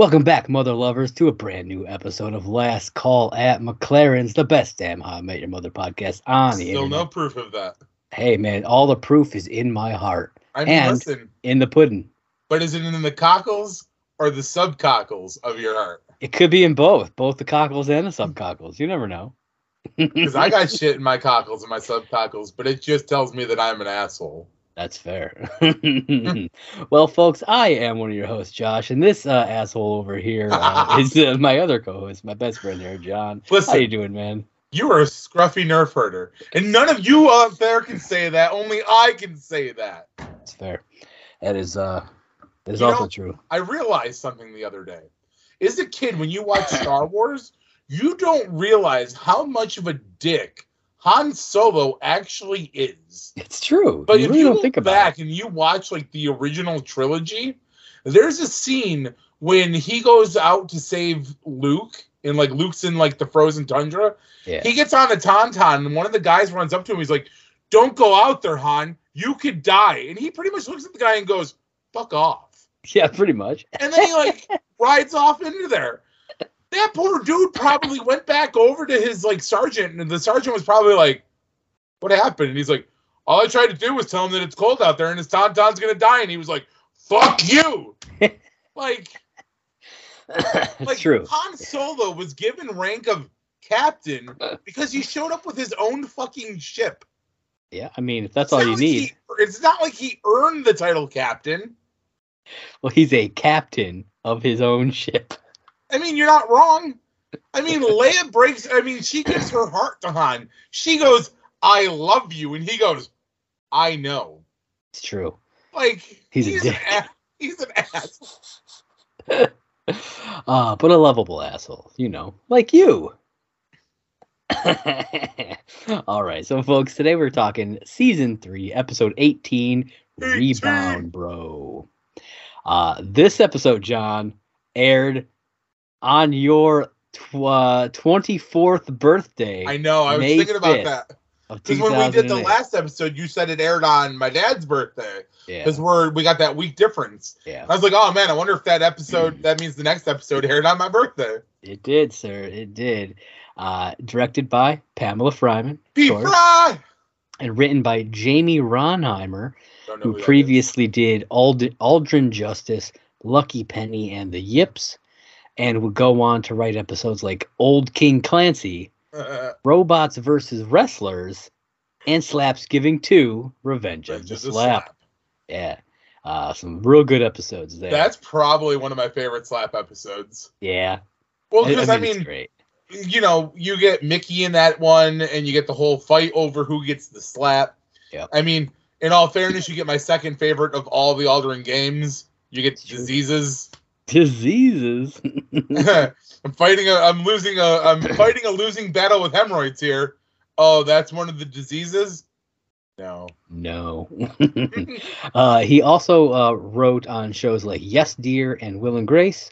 Welcome back, mother lovers, to a brand new episode of Last Call at MacLaren's, the best damn How I Met Your Mother podcast on the Still internet. no proof of that. Hey, man, all the proof is in my heart, I mean, And- listen, in the pudding. but is it in the cockles or the subcockles of your heart? It could be in both, both the cockles and the subcockles. You never know. Because I got shit in my cockles and my subcockles, but it just tells me that I'm an asshole. That's fair. well, folks, I am one of your hosts, Josh, and this uh, asshole over here uh, is uh, my other co-host, my best friend here, John. How Listen, you doing, man? you are a scruffy nerf herder, and none of you out there can say that. Only I can say that. That's fair. That is uh, that is You also know- true. I realized something the other day. As a kid, when you watch Star Wars, you don't realize how much of a dick Han Solo actually is. It's true. But you if really you look back and you watch like the original trilogy, there's a scene when he goes out to save Luke, and like Luke's in like the frozen tundra. Yeah. He gets on a tauntaun, and one of the guys runs up to him. He's like, "Don't go out there, Han. You could die." And he pretty much looks at the guy and goes, "Fuck off." yeah, pretty much. And then he like rides off into there. That poor dude probably went back over to his like sergeant, and the sergeant was probably like, "What happened?" And he's like, "All I tried to do was tell him that it's cold out there and his tauntaun's gonna die." And he was like, "Fuck you!" like, like true. Han Solo was given rank of captain because he showed up with his own fucking ship. Yeah, I mean, if that's It's all you like need. he- it's not like he earned the title captain. Well, he's a captain of his own ship. I mean, you're not wrong. I mean, Leia breaks. I mean, she gives her heart to Han. She goes, "I love you," and he goes, "I know." It's true. Like He's a an ass. He's an ass. Uh, but a lovable asshole, you know, like you. All right, so folks, today we're talking season three, episode 18, 18. Rebound Bro. Uh, this episode, John, aired on your tw- uh, 24th birthday I know. I was May thinking about that because when we did the last episode, you said it aired on my dad's birthday yeah, because we're we got that week difference. yeah, I was like, "Oh man, I wonder if that episode that means the next episode aired on my birthday." it did, sir. It did. Uh, directed by Pamela Fryman, course, fry. and written by Jamie Rhonheimer, who who previously did Ald- Aldrin Justice, Lucky Penny, and the Yips, and would go on to write episodes like Old King Clancy, is. Robots versus Wrestlers, and Slaps Giving 2, Revenge of the a Slap. Yeah. Uh, some real good episodes there. That's probably one of my favorite slap episodes. yeah. Well, because I, it's mean, great. you know, you get Mickey in that one, and you get the whole fight over who gets the slap. Yep. I mean, in all fairness, you get my second favorite of all the Aldrin games. You get diseases. Diseases. I'm fighting a. I'm losing a. I'm fighting a losing battle with hemorrhoids here. Oh, that's one of the diseases. No. no. uh, he also uh, wrote on shows like Yes Dear and Will and Grace,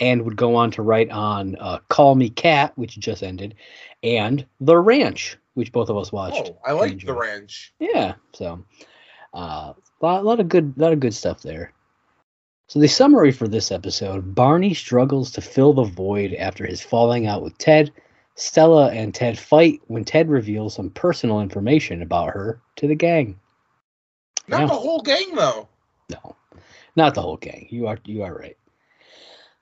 and would go on to write on uh, Call Me Cat, which just ended, and The Ranch, which both of us watched. Oh, I like the ranch. Yeah, so uh, a lot, lot of good, lot of good stuff there. So the summary for this episode: Barney struggles to fill the void after his falling out with Ted. Stella and Ted fight when Ted reveals some personal information about her to the gang. Not Yeah. the whole gang though. No, not the whole gang. You are you are right.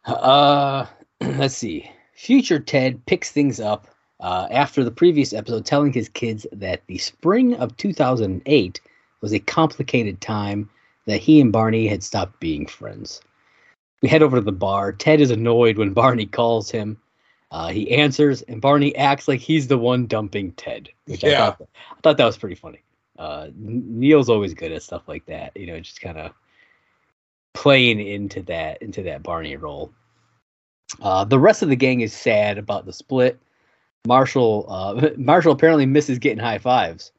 Uh, let's see. Future Ted picks things up uh, after the previous episode, telling his kids that the spring of 2008 was a complicated time. That he and Barney had stopped being friends. We head over to the bar. Ted is annoyed when Barney calls him. Uh, he answers, and Barney acts like he's the one dumping Ted, which I Yeah. thought I thought that was pretty funny. Uh, Neil's always good at stuff like that, you know, just kind of playing into that into that Barney role. Uh, the rest of the gang is sad about the split. Marshall uh, Marshall apparently misses getting high fives.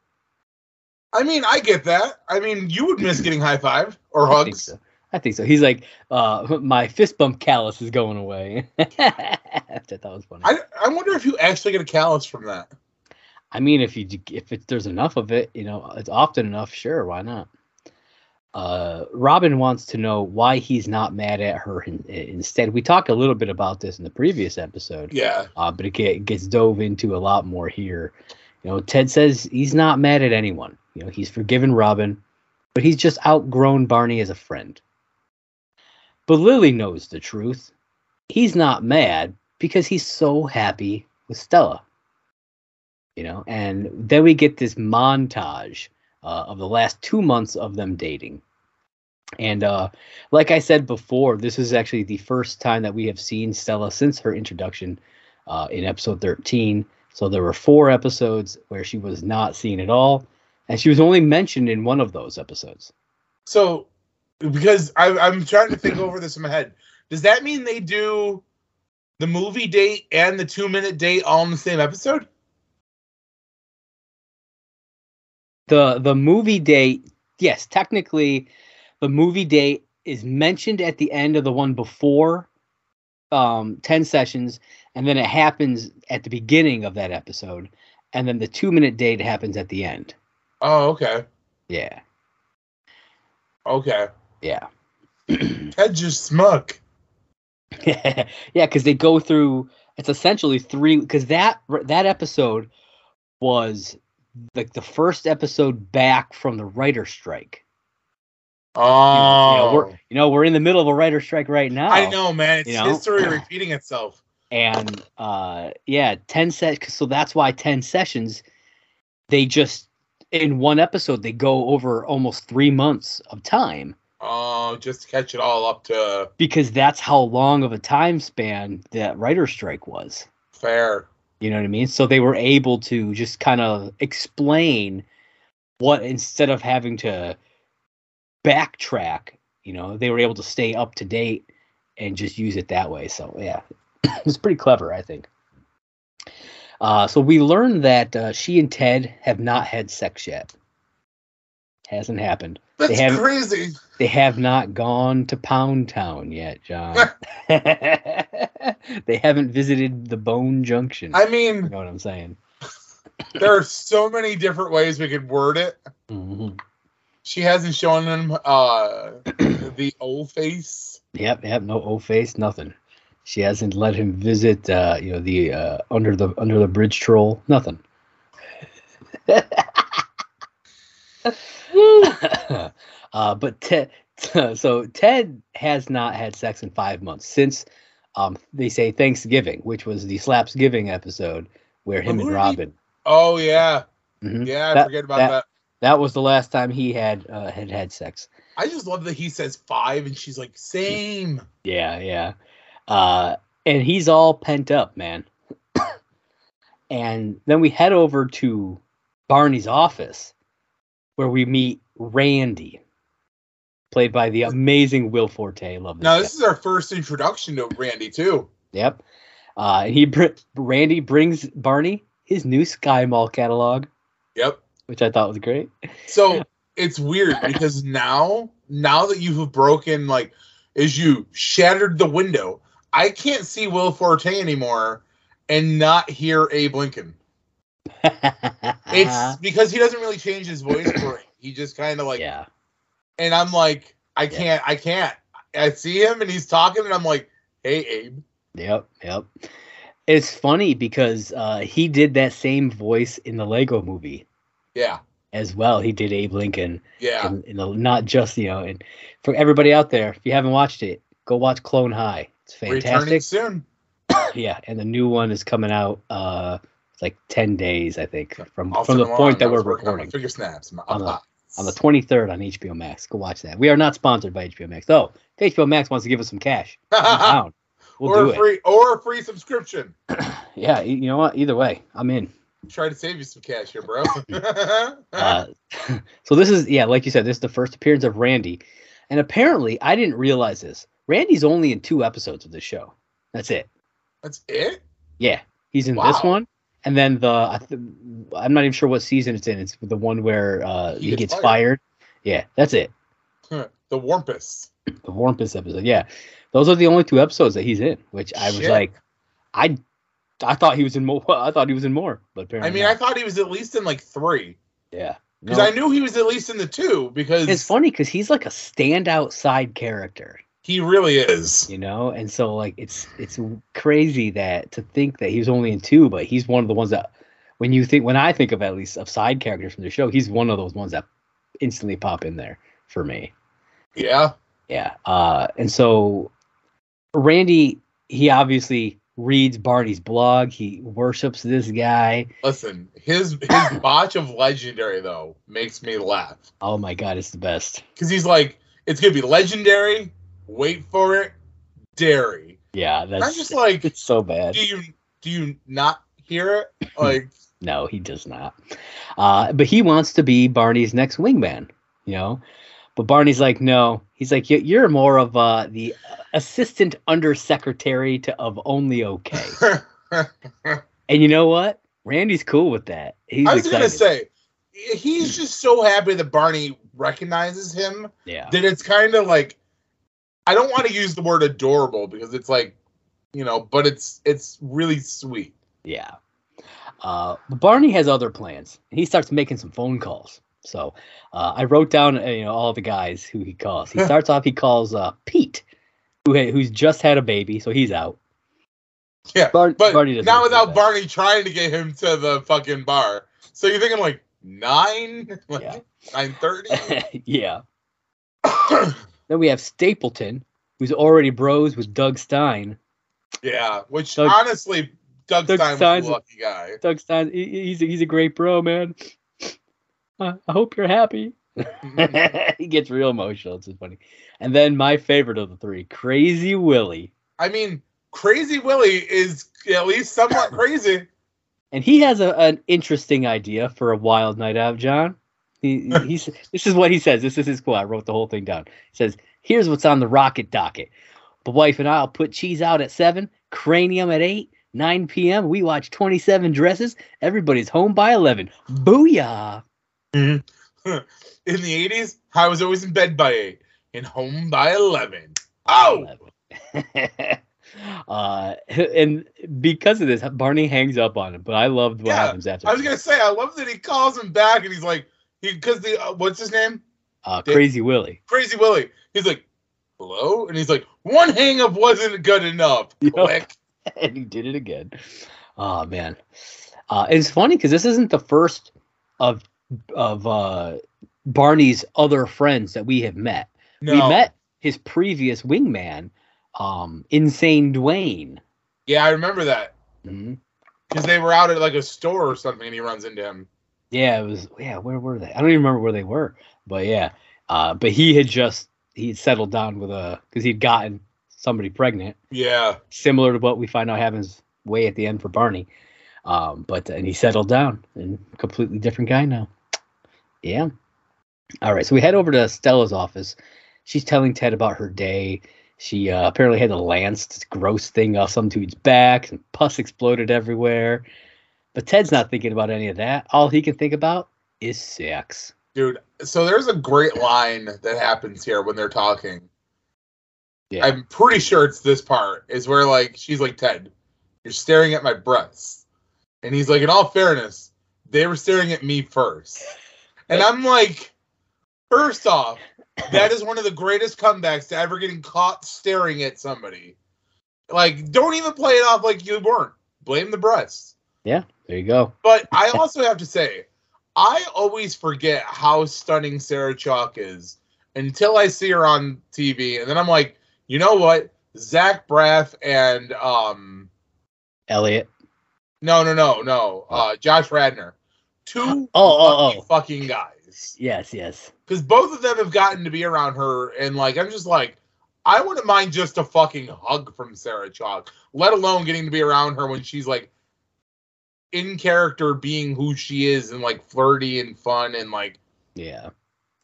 I mean, I get that. I mean, you would miss getting high five or I think hugs. so. I think so. He's like, uh, my fist bump callus is going away. I thought was funny. I, I wonder if you actually get a callus from that. I mean, if you if it, there's enough of it, you know, it's often enough. Sure, why not? uh, Robin wants to know why he's not mad at her. In, instead, we talked a little bit about this in the previous episode, Yeah. uh, but it get, gets dove into a lot more here. You know, Ted says he's not mad at anyone. You know, he's forgiven Robin, but he's just outgrown Barney as a friend. But Lily knows the truth. He's not mad because he's so happy with Stella. You know, and then we get this montage uh, of the last two months of them dating. And uh, like I said before, this is actually the first time that we have seen Stella since her introduction uh, in episode 13. So there were four episodes where she was not seen at all, and she was only mentioned in one of those episodes. So, because I, I'm trying to think over this in my head, does that mean they do the movie date and the two minute date all in the same episode? the The movie date, yes, technically, the movie date is mentioned at the end of the one before um 10 sessions and then it happens at the beginning of that episode and then the two minute date happens at the end Oh, okay. yeah Okay. yeah Ted just smug. yeah because they go through it's essentially three because that that episode was like the first episode back from the writer strike you know, Oh. we're you know we're in the middle of a writer strike right now I know, man. It's You know? history repeating itself. And uh yeah 10 sets so that's why 10 sessions they just in one episode they go over almost three months of time. Oh, just to catch it all up to because that's how long of a time span that writer strike was. Fair. you know what i mean? So they were able to just kind of explain what instead of having to backtrack you know they were able to stay up to date and just use it that way. So yeah it's pretty clever i think uh, so we learned that uh, she and ted have not had sex yet hasn't happened That's haven't- crazy. they have not gone to pound town yet john they haven't visited the bone junction I mean, you know what i'm saying there are so many different ways we could word it. Mhm. She hasn't shown them uh the old face. Yep, yep, no O face, nothing. She hasn't let him visit, uh, you know, the uh, under the under the bridge troll, nothing. uh, but Ted, so Ted has not had sex in five months since um, they say Thanksgiving, which was the Slapsgiving episode where him and did he- Robin. Oh yeah. Mhm. Yeah, I That- forget about that- that. That was the last time he had uh, had had sex. I just love that he says five and she's like, same. Yeah, yeah. Uh, and he's all pent up, man. and then we head over to Barney's office where we meet Randy, played by the amazing Will Forte. Love this. Now guy. this is our first introduction to Randy too. Yep. Uh, and he br- Randy brings Barney his new Sky Mall catalog, Yep. which I thought was great. So it's weird because now, now that you have broken, like, as you shattered the window, I can't see Will Forte anymore and not hear Abe Lincoln. It's because he doesn't really change his voice for it. He just kind of like, yeah. and I'm like, I can't, I can't. I see him and he's talking, and I'm like, hey, Abe. Yep, yep. It's funny because uh, he did that same voice in the Lego movie Yeah, as well. He did Abe Lincoln, yeah. in, in the, not just you know. And for everybody out there, if you haven't watched it, go watch Clone High. It's Returning fantastic. soon. yeah, and the new one is coming out. Uh, it's like ten days, I think, from from the point that we're was working on my recording Figure snaps. My On the- on the twenty third on HBO Max. Go watch that. We are not sponsored by HBO Max, though. If HBO Max wants to give us some cash, down. We'll or do a free or a free subscription. Yeah, you know what? Either way, I'm in. Try to save you some cash here, bro. Uh, so this is yeah, like you said, this is the first appearance of Randy, and apparently I didn't realize this. Randy's only in two episodes of the show. That's it. That's it. Yeah, he's in Wow. this one, and then the I th- I'm not even sure what season it's in. It's the one where uh, He he, gets gets fired. fired. Yeah, that's it. the Warmpus. The Warmpus episode. Yeah, those are the only two episodes that he's in. Which I was Shit. like, I I thought he was in more. I thought he was in more, but apparently. I mean, I thought he was at least in like three. yeah, Because I knew he was at least in the two because it's funny because he's like a standout side character, he really is. you know, and so like it's it's crazy that to think that he was only in two, but he's one of the ones that when you think when I think of at least of side characters from the show, he's one of those ones that instantly pop in there for me. Yeah. Yeah. Uh, and so Randy, he obviously reads Barney's blog. He worships this guy. Listen, his his botch of legendary though makes me laugh Oh my god, it's the best. because he's like, it's gonna be legendary. Wait for it, dairy. Yeah, that's I'm just like, it's so bad. do you do you not hear it? Like, No, he does not. Uh, but he wants to be Barney's next wingman, you know. But Barney's like, no. He's like, "You- you're more of uh, the assistant undersecretary to of only okay. And you know what? Randy's cool with that. He's I was gonna say, he's just so happy that Barney recognizes him yeah, that it's kind of like, I don't want to use the word adorable because it's like, you know, but it's it's really sweet. yeah. Uh, but Barney has other plans. He starts making some phone calls. So uh, I wrote down, uh, you know, all the guys who he calls. He starts off. He calls uh, Pete, who ha- who's just had a baby, so he's out. Yeah, Bar- but Barney not without Barney trying to get him to the fucking bar. So you're thinking like nine, like Yeah. nine thirty. yeah. Then we have Stapleton, who's already bros with Doug Stein. yeah, which Doug- honestly, Doug, Doug Stein was Stein's- a lucky guy. Doug Stein, he- he's a, he's a great bro, man. Uh, I hope you're happy. he gets real emotional. It's just funny. And then my favorite of the three, Crazy Willie. I mean, Crazy Willie is at least somewhat crazy. And he has a, an interesting idea for a wild night out, John. He, he's, this is what he says. This is his quote. I wrote the whole thing down. He says, Here's what's on the rocket docket. The wife and I'll put cheese out at 7, cranium at 8, 9 p.m. We watch 27 dresses. Everybody's home by 11. Booyah. in the 80s, I was always in bed by 8 and home by 11. Oh! 11. uh, and because of this, Barney hangs up on him. But I loved what Yeah, happens after. I was going to say, I love that he calls him back and he's like, because the, uh, what's his name? uh, Crazy Willie. Crazy Willie. He's like, hello? And he's like, one hang up wasn't good enough. Yep. And he did it again. Oh man, uh, it's funny because this isn't the first of of uh, Barney's other friends that we have met. No. We met his previous wingman, um, Insane Dwayne. Yeah, I remember that. Mhm. Because they were out at like a store or something and he runs into him. Yeah, it was. Yeah, where were they? I don't even remember where they were. But yeah, uh, but he had just he had settled down with a because he'd gotten somebody pregnant. Yeah. similar to what we find out happens way at the end for Barney. Um, but and he settled down and completely different guy now. Yeah. All right, so we head over to Stella's office. She's telling Ted about her day. She uh, apparently had a lance, this gross thing off some dude's back, and pus exploded everywhere. But Ted's not thinking about any of that. All he can think about is sex. Dude, so there's a great line that happens here when they're talking. Yeah. I'm pretty sure it's this part is where like she's like Ted, you're staring at my breasts, and he's like, in all fairness, they were staring at me first, and I'm like, first off, that is one of the greatest comebacks to ever getting caught staring at somebody. Like, don't even play it off like you weren't. Blame the breasts. Yeah, there you go. But I also have to say, I always forget how stunning Sarah Chalke is until I see her on TV, and then I'm like, you know what? Zach Braff and um, Elliot. no, no, no, no, uh, Josh Radnor, two Oh, oh, oh. fucking guys, Yes, yes. because both of them have gotten to be around her, and like, I'm just like. I wouldn't mind just a fucking hug from Sarah Chalke, let alone getting to be around her when she's like in character being who she is and like flirty and fun and like Yeah.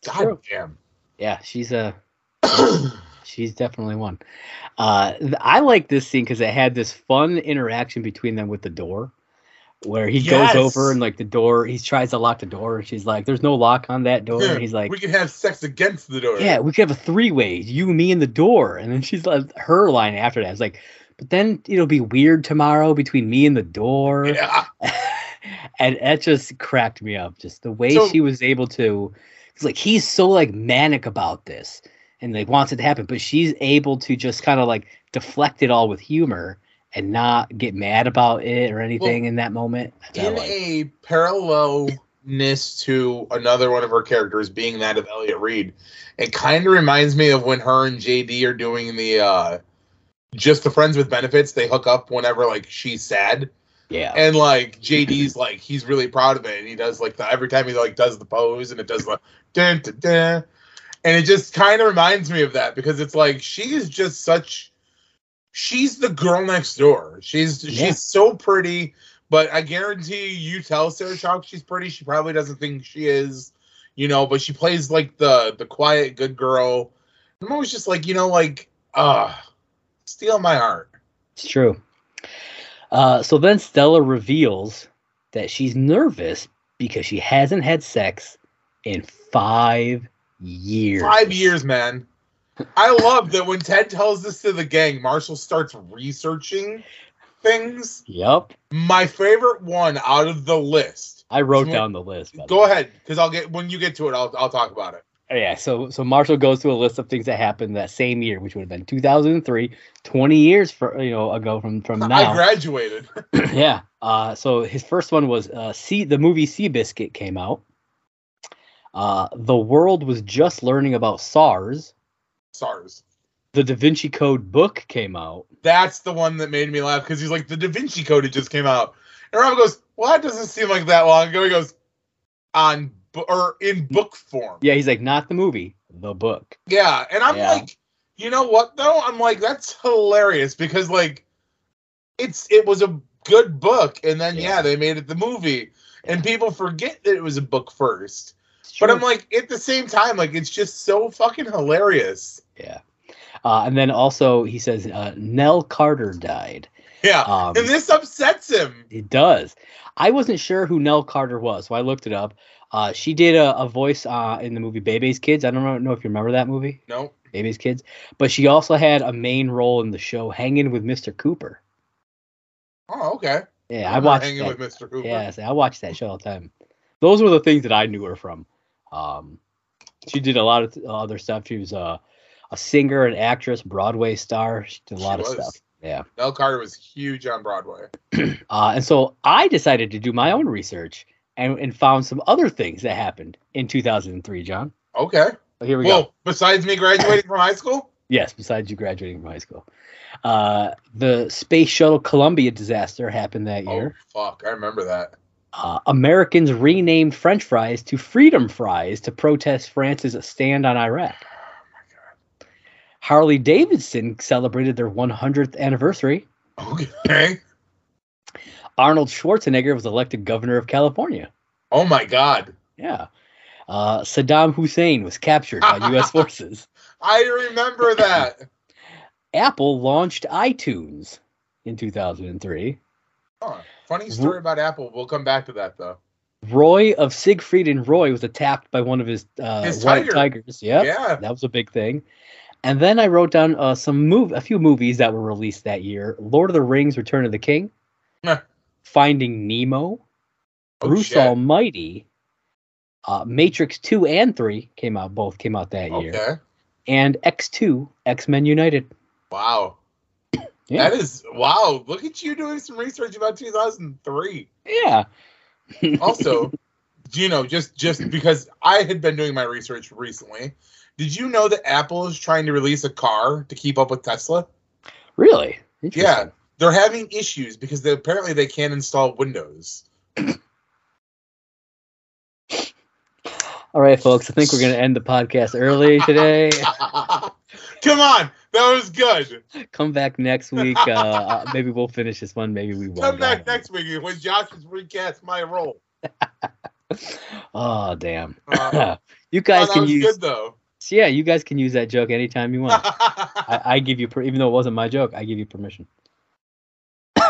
god True. damn. Yeah, she's a she's definitely one. Uh, I like this scene because it had this fun interaction between them with the door, where he Yes. goes over and like the door, he tries to lock the door, and she's like, "There's no lock on that door." And he's like, we can have sex against the door. "Yeah, we could have a three way, you, me, and the door." And then she's like, her line after that is like, "But then it'll be weird tomorrow between me and the door." Yeah. and that just cracked me up. Just the way So- she was able to, it's like he's so like manic about this and like wants it to happen, but she's able to just kind of like deflect it all with humor and not get mad about it or anything in that moment. In like. a parallelness to another one of her characters being that of Elliot Reid, it kind of reminds me of when her and JD are doing the uh just the friends with benefits. They hook up whenever like she's sad, yeah, and like JD's like he's really proud of it, and he does like the every time he like does the pose and it does the dun, dun, dun. and it just kind of reminds me of that because it's like she is just such she's the girl next door. She's Yeah. she's so pretty, but I guarantee you you tell Sarah Chalke she's pretty, she probably doesn't think she is, you know, but she plays like the the quiet good girl. I'm always just like, you know, like uh steal my heart. it's true. Uh, so then Stella reveals that she's nervous because she hasn't had sex in five years. Five years, man. I love that when Ted tells this to the gang, Marshall starts researching things. Yep. My favorite one out of the list. I wrote So- down the list. Go ahead, because I'll get when you get to it, I'll I'll talk about it. Oh, Yeah, so so Marshall goes through a list of things that happened that same year, which would have been 2003, 20 years for you know ago from from now. I graduated. yeah. Uh, so his first one was uh, sea. The movie Seabiscuit came out. Uh, the world was just learning about SARS. SARS. The Da Vinci Code book came out. That's the one that made me laugh because he's like, the Da Vinci Code had just came out, and Rob goes, "Well, that doesn't seem like that long ago." He goes, "On or in book form." Yeah, he's like not the movie, the book. Yeah, and I'm Yeah. like, you know what though? I'm like, that's hilarious because like, it's it was a good book, and then Yeah. yeah, they made it the movie, and people forget that it was a book first. But. I'm like, at the same time, like, it's just so fucking hilarious. yeah. Uh, and then also he says uh, Nell Carter died. Yeah, Um, and this upsets him. It does. I wasn't sure who Nell Carter was, so I looked it up. Uh, she did a, a voice uh, in the movie Bebe's Kids. I don't know, if you remember that movie, No, Bebe's Kids. But she also had a main role in the show Hanging with Mr. Cooper. oh okay. Yeah, I Remember watched hanging that. with Mr. Cooper. Yeah, so I watched that show all the time. Those were the things that I knew her from. Um, she did a lot of th- other stuff. She was uh, a singer, an actress, Broadway star. She did a She lot of was. stuff. Yeah. Nell Carter was huge on Broadway. Uh, and so I decided to do my own research and, and found some other things that happened in 2003, John. Okay. So here we go. Well, besides me graduating from high school, Yes, besides you graduating from high school. Uh, the Space Shuttle Columbia disaster happened that year. oh fuck, I remember that. Uh, Americans renamed French fries to Freedom Fries to protest France's stand on Iraq. Harley Davidson celebrated their 100th anniversary. Okay. Arnold Schwarzenegger was elected governor of California. Oh my god, Yeah. Uh, Saddam Hussein was captured by U.S. forces. I remember that. Apple launched iTunes in 2003. Huh. Funny story about Apple. We'll come back to that though. Roy of Siegfried and Roy was attacked by one of his, uh, His white tiger. tigers. Yep. Yeah. That was a big thing. And then I wrote down uh, some move, a few movies that were released that year: Lord of the Rings: Return of the King. Finding Nemo, Oh, Bruce shit. Almighty, uh, Matrix Two and Three came out. Both came out that year, and X Two, X Men United. Wow. Yeah. That is wow. Look at you doing some research about 2003. Yeah. Also, you know, just just because I had been doing my research recently, did you know that Apple is trying to release a car to keep up with Tesla? really? Yeah. They're having issues because they apparently they can't install Windows. All right, folks. I think we're going to end the podcast early today. Come on, that was good. Come back next week. Uh, uh, maybe we'll finish this one. Maybe we won't. Come back next week when Josh has recast my role. Oh damn! Uh, you oh, guys that can was use. good though. Yeah, you guys can use that joke anytime you want. I, I give you, per- even though it wasn't my joke, I give you permission.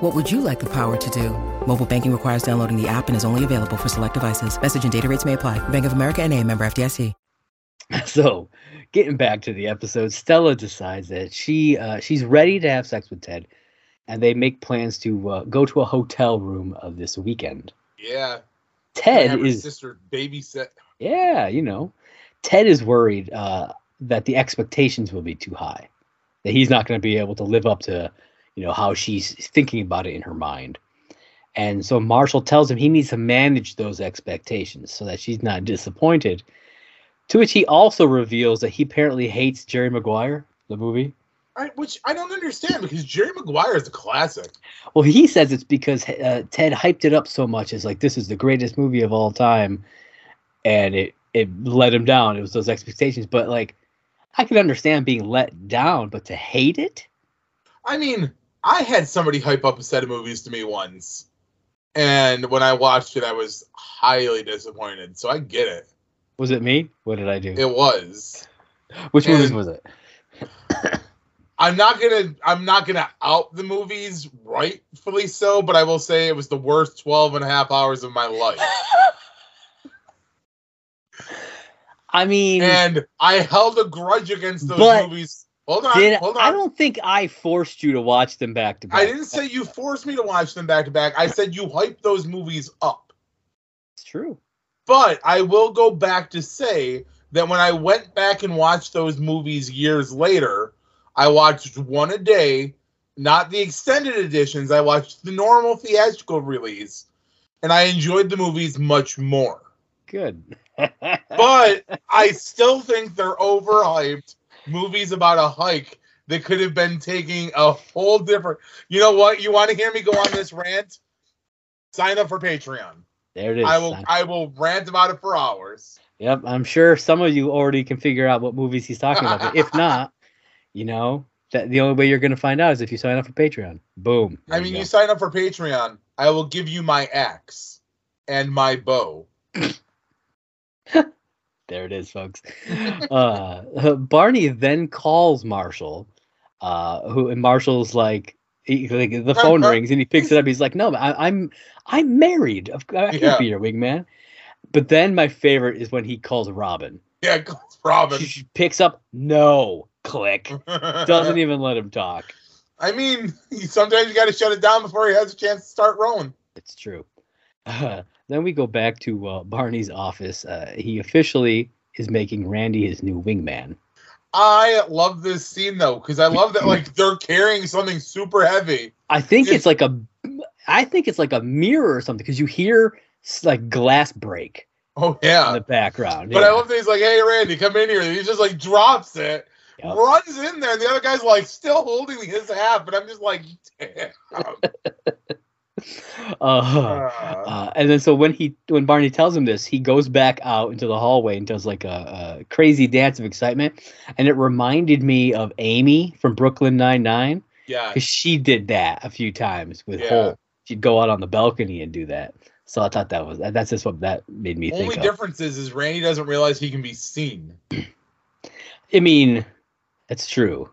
What would you like the power to do? Mobile banking requires downloading the app and is only available for select devices. Message and data rates may apply. Bank of America and a member FDIC. So, getting back to the episode, Stella decides that she uh, she's ready to have sex with Ted, and they make plans to uh, go to a hotel room of this weekend. Yeah. Ted her is sister babysit. yeah, you know, Ted is worried uh, that the expectations will be too high, that he's not going to be able to live up to, you know, how she's thinking about it in her mind. And so Marshall tells him he needs to manage those expectations so that she's not disappointed. To which he also reveals that he apparently hates Jerry Maguire, the movie. I, which I don't understand because Jerry Maguire is a classic. Well, he says it's because uh, Ted hyped it up so much as like this is the greatest movie of all time, and it it let him down. It was those expectations, but like I can understand being let down, but to hate it, I mean, I had somebody hype up a set of movies to me once, and when I watched it, I was highly disappointed. So I get it. was it me? What did I do? It was. Which movies was it? I'm not gonna I'm not gonna out the movies rightfully so, but I will say it was the worst 12 and a half hours of my life. I mean, and I held a grudge against those But movies. Hold on, did hold on. I don't think I forced you to watch them back to back. I didn't say you forced me to watch them back to back. I said you hyped those movies up. It's true. But I will go back to say that when I went back and watched those movies years later, I watched one a day, not the extended editions. I watched the normal theatrical release, and I enjoyed the movies much more. Good. But I still think they're overhyped movies about a hike that could have been taking a whole different. You know what? You want to hear me go on this rant? Sign up for Patreon. there it is. I will. I will rant about it for hours. Yep, I'm sure some of you already can figure out what movies he's talking about. But if not, you know, that the only way you're going to find out is if you sign up for Patreon. Boom. I mean, go. you sign up for Patreon, I will give you my axe and my bow. there it is, folks. uh, Barney then calls Marshall, uh, who and Marshall's like, he, like the phone rings and he picks it up. He's like, "No, I, I'm I'm married. Of- I can't Yeah. be your wingman." But then my favorite is when he calls Robin. Yeah, Robin. She, she picks up, no, click. Doesn't even let him talk. I mean, sometimes you got to shut it down before he has a chance to start rolling. It's true. Uh, then we go back to uh, Barney's office. Uh, he officially is making Randy his new wingman. I love this scene though because I love that like they're carrying something super heavy. I think It's- it's like a, I think it's like a mirror or something because you hear like glass break Oh yeah, in the background. But yeah. I love that he's like, "Hey, Randy, come in here." And he just like drops it, Yep. runs in there, and the other guy's like still holding his half, but I'm just like, "Damn." Uh, Uh, uh, and then so when he when Barney tells him this, he goes back out into the hallway and does like a, a crazy dance of excitement, and it reminded me of Amy from Brooklyn Nine Nine yeah. because she did that a few times with Yeah. Holt. She'd go out on the balcony and do that. So I thought that was that's just what that made me Only think of. difference is, is Randy doesn't realize he can be seen I mean, that's true.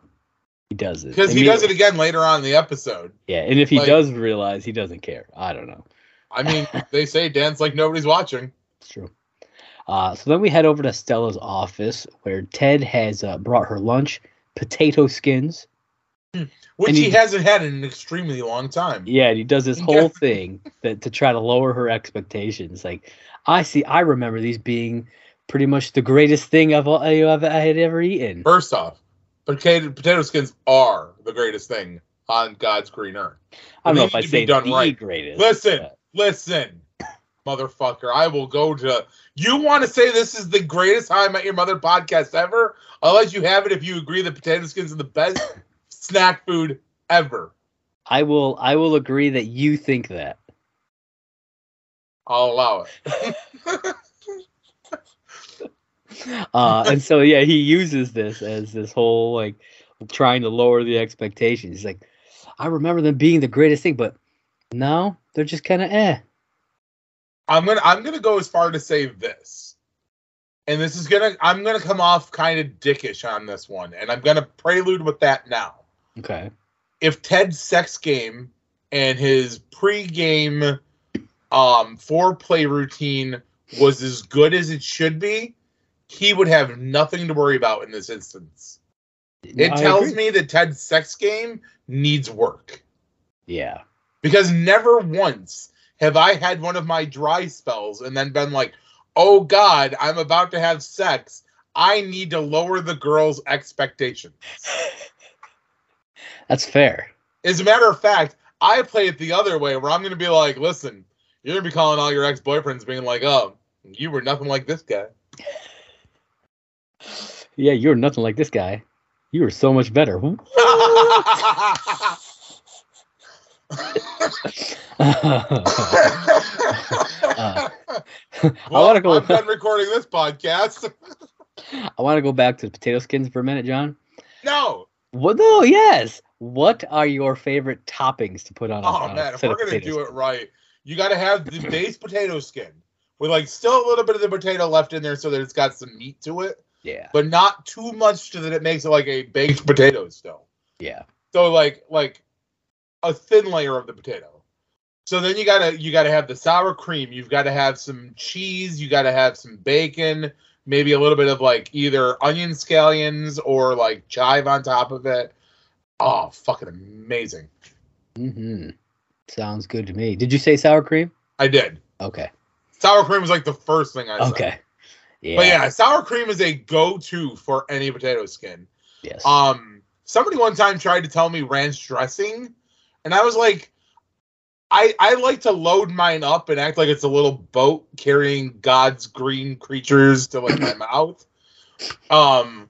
He does it because he does it again later on in the episode. Yeah, and if he like- does realize, he doesn't care. I don't know. I mean, they say dance like nobody's watching. It's true. Uh, so then we head over to Stella's office where Ted has uh, brought her lunch, potato skins. Which he, he- hasn't had in an extremely long time. Yeah, and he does this whole thing that to try to lower her expectations. Like, I see, I remember these being pretty much the greatest thing I've, I've I had ever eaten. First off, potato, potato skins are the greatest thing on God's green earth. I don't know if I need to be say done the right. greatest. Listen, but- listen, motherfucker. I will go to. You want to say this is the greatest How I Met Your Mother podcast ever? I'll let you have it if you agree that potato skins are the best snack food ever. I will. I will agree that you think that. I'll allow it. uh, and so yeah, he uses this as this whole like trying to lower the expectations. He's like, I remember them being the greatest thing, but no, they're just kind of eh. I'm gonna I'm gonna go as far to say this. and this is gonna I'm gonna come off kind of dickish on this one, and I'm gonna prelude with that now. Okay. If Ted's sex game and his pre-game um foreplay routine was as good as it should be, he would have nothing to worry about in this instance. It I tells agree. me that Ted's sex game needs work. Yeah. Because never once have I had one of my dry spells and then been like, oh God, I'm about to have sex. I need to lower the girl's expectations. That's fair. As a matter of fact, I play it the other way where I'm going to be like, listen, you're going to be calling all your ex boyfriends being like, oh, you were nothing like this guy. Yeah, you're nothing like this guy. You were so much better. Uh, I want to go. I'm done recording this podcast. I want to go back to the potato skins for a minute, John. no. What? No, yes. What are your favorite toppings to put on? a- Oh a man, if we're gonna do it right, you got to have the base potato skin with like still a little bit of the potato left in there so that it's got some meat to it, Yeah, but not too much so that it makes it like a baked potato still. yeah, So like like a thin layer of the potato. So then you gotta you gotta have the sour cream. You've got to have some cheese. You got to have some bacon. Maybe a little bit of like either onion scallions or like chive on top of it. Oh, fucking amazing! Mm-hmm. Sounds good to me. Did you say sour cream? I did. Okay. Sour cream was like the first thing I said. Okay. Yeah. But yeah, sour cream is a go-to for any potato skin. Yes. Um, somebody one time tried to tell me ranch dressing, and I was like, I I like to load mine up and act like it's a little boat carrying God's green creatures to like my mouth. Um,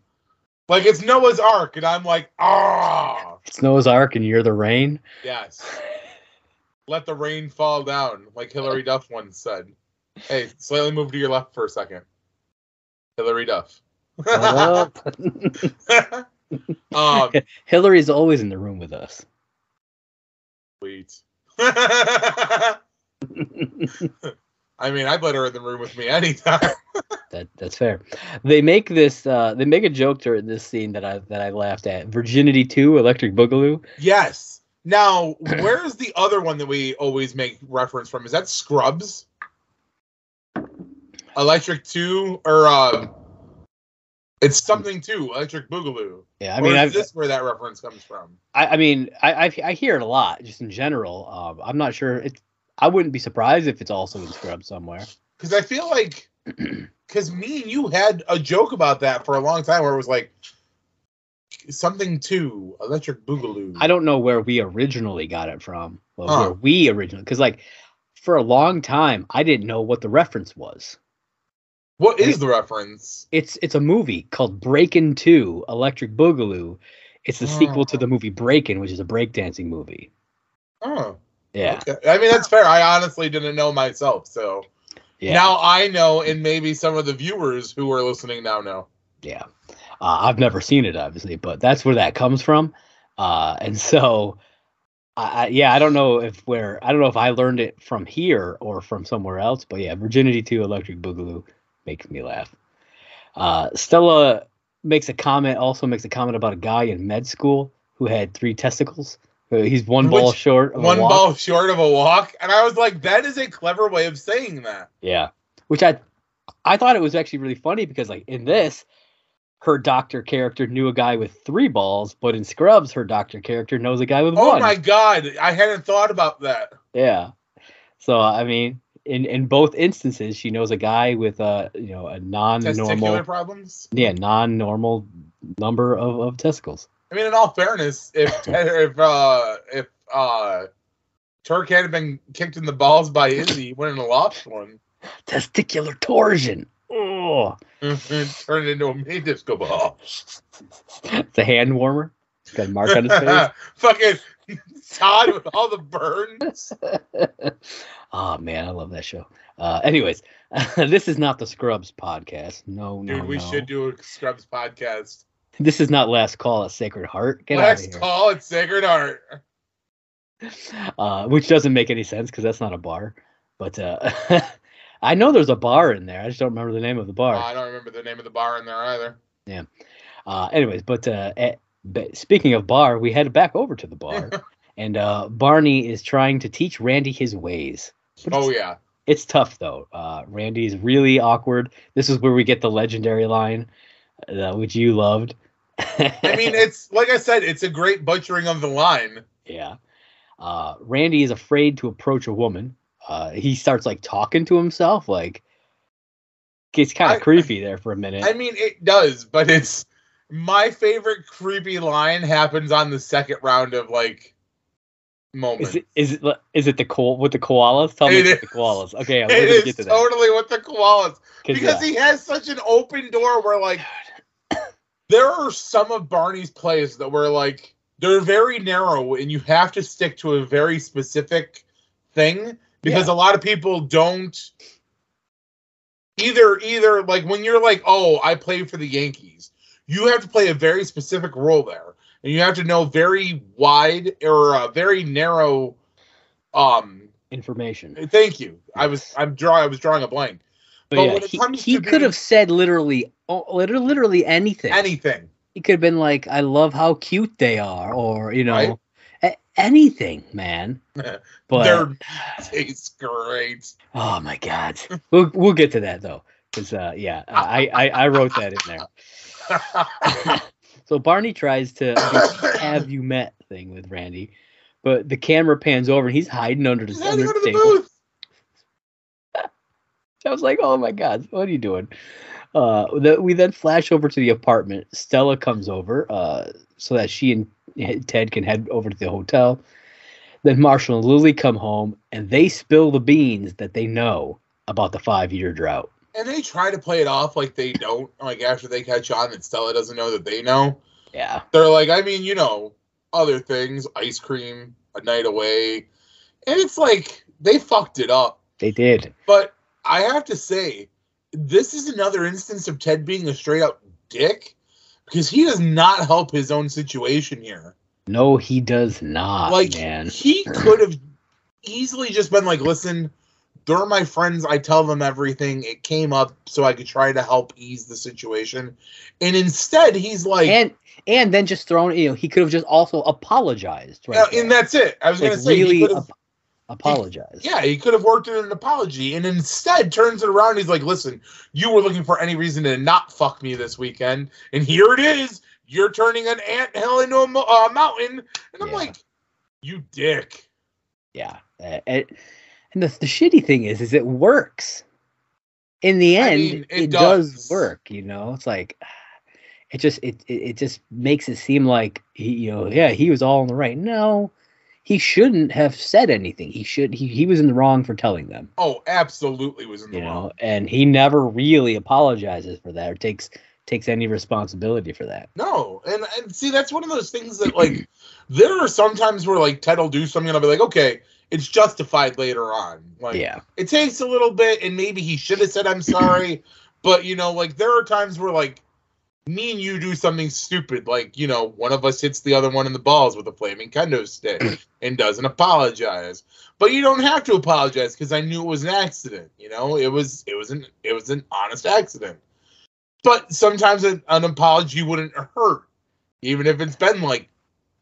like it's Noah's Ark, and I'm like, ah, it's Noah's Ark, and you're the rain. yes. Let the rain fall down, like Hilary Duff once said. Hey, slightly move to your left for a second. Hilary Duff. What um, Hilary's always in the room with us. sweet. I mean, I'd let her in the room with me anytime. That that's fair. They make this. Uh, they make a joke during this scene that I that I laughed at. Virginity Two, Electric Boogaloo. yes. Now, where's the other one that we always make reference from? Is that Scrubs? Electric Two, or uh, it's something two, Electric Boogaloo. Yeah, I mean, is this where that reference comes from? I, I mean, I, I I hear it a lot, just in general. Um, I'm not sure. It. I wouldn't be surprised if it's also in Scrubs somewhere. Because I feel like, because me and you had a joke about that for a long time, where it was like something two, Electric Boogaloo. I don't know where we originally got it from. Well, Huh. where we originally, because like for a long time, I didn't know what the reference was. What is the reference? It's it's a movie called Breakin' Two, Electric Boogaloo. It's the sequel to Oh. the movie Breakin', which is a breakdancing movie. Oh, Yeah, okay. I mean, that's fair. I honestly didn't know myself, so yeah, now I know, and maybe some of the viewers who are listening now know. yeah. Uh, I've never seen it, obviously, but that's where that comes from. Uh, and so, I, I, yeah, I don't know if where I don't know if I learned it from here or from somewhere else, but yeah, Virginity Two, Electric Boogaloo makes me laugh. Uh, Stella makes a comment, also makes a comment about a guy in med school who had three testicles. Uh, He's one ball Which- short. Of One a walk. ball short of a walk, and I was like, that is a clever way of saying that. Yeah, which I I thought it was actually really funny because like in this, her doctor character knew a guy with three balls, but in Scrubs, her doctor character knows a guy with Oh one. my god, I hadn't thought about that. Yeah. So I mean, in in both instances, she knows a guy with a you know a non-normal problems. yeah non-normal number of, of testicles. I mean, in all fairness, if if uh if uh Turk had been kicked in the balls by Izzy, he wouldn't have lost one. Testicular torsion. Oh, Turned into a mini disco ball. it's a hand warmer. It's got a mark on his face. Fucking Todd with all the burns. oh man, I love that show. Uh, anyways, this is not the Scrubs podcast. No, no, Dude, we no. should do a Scrubs podcast. This is not Last Call at Sacred Heart. Get out of Last call at Sacred Heart. Uh, which doesn't make any sense because that's not a bar. But uh, I know there's a bar in there. I just don't remember the name of the bar. Uh, I don't remember the name of the bar in there either. Yeah. Uh, anyways, but, uh, eh, but speaking of bar, we headed back over to the bar, and uh, Barney is trying to teach Randy his ways. Oh yeah. it's tough though. Uh, Randy is really awkward. This is where we get the legendary line, uh, which you loved. I mean, it's like I said, it's a great butchering of the line. yeah. Uh, Randy is afraid to approach a woman. Uh, he starts like talking to himself, like gets kind of creepy there for a minute. I mean, it does, but it's my favorite creepy line happens on the second round of like moments. Is it is it is it the ko- with the koalas? Tell me It it's the koalas. Okay, I'm It gonna get to that. totally with the koalas because yeah, he has such an open door where like there are some of Barney's plays that were like they're very narrow and you have to stick to a very specific thing because a lot of people don't either either like when you're like oh I play for the Yankees you have to play a very specific role there and you have to know very wide or uh, very narrow um information. thank you I was I'm drawing I was drawing a blank But, but yeah, when it he, he could being- have said literally, oh, literally anything. anything He could have been like, "I love how cute they are," or you know, Right. anything, man. But their tastes great oh my god, we'll we'll get to that though, because uh, yeah, I, I I wrote that in there. So Barney tries to have you met thing with Randy, but the camera pans over and he's hiding under the, under the table. booth. I was like, oh my god, what are you doing? Uh, the, we then flash over to the apartment. Stella comes over uh, so that she and Ted can head over to the hotel. Then Marshall and Lily come home and they spill the beans that they know about the five year drought. And they try to play it off like they don't, like after they catch on that Stella doesn't know that they know. Yeah. They're like, I mean, you know, other things, ice cream, a night away. And it's like they fucked it up. They did. But I have to say, this is another instance of Ted being a straight up dick because he does not help his own situation here. No, he does not, like man. he could have easily just been like, listen, they're my friends. I tell them everything. It came up so I could try to help ease the situation. And instead, he's like, and and then just thrown, you know, he could have just also apologized. Right "Yeah, and that's it. I was like gonna say, he really ap- apologize. yeah, he could have worked in an apology, and instead turns it around. He's like, listen, you were looking for any reason to not fuck me this weekend, and here it is. You're turning an ant hill into a mo- uh, mountain, and I'm Yeah. like, you dick. Yeah. Uh, and and the, the shitty thing is, is it works. In the I end, mean, it, it does. does. work. You know, it's like it just it, it it just makes it seem like he, you know, yeah, he was all in the right. No, he shouldn't have said anything. He should he he was in the wrong for telling them. Oh, absolutely was in the You wrong. know, and he never really apologizes for that or takes takes any responsibility for that. No, and, and see that's one of those things that like there are sometimes where like Ted will do something and I'll be like, okay, it's justified later on. Like yeah. it takes a little bit and maybe he should have said I'm sorry, but you know, like there are times where like me and you do something stupid, like you know, one of us hits the other one in the balls with a flaming kendo stick and doesn't apologize. But you don't have to apologize because I knew it was an accident. You know, it was it was an it was an honest accident. But sometimes an, an apology wouldn't hurt, even if it's been like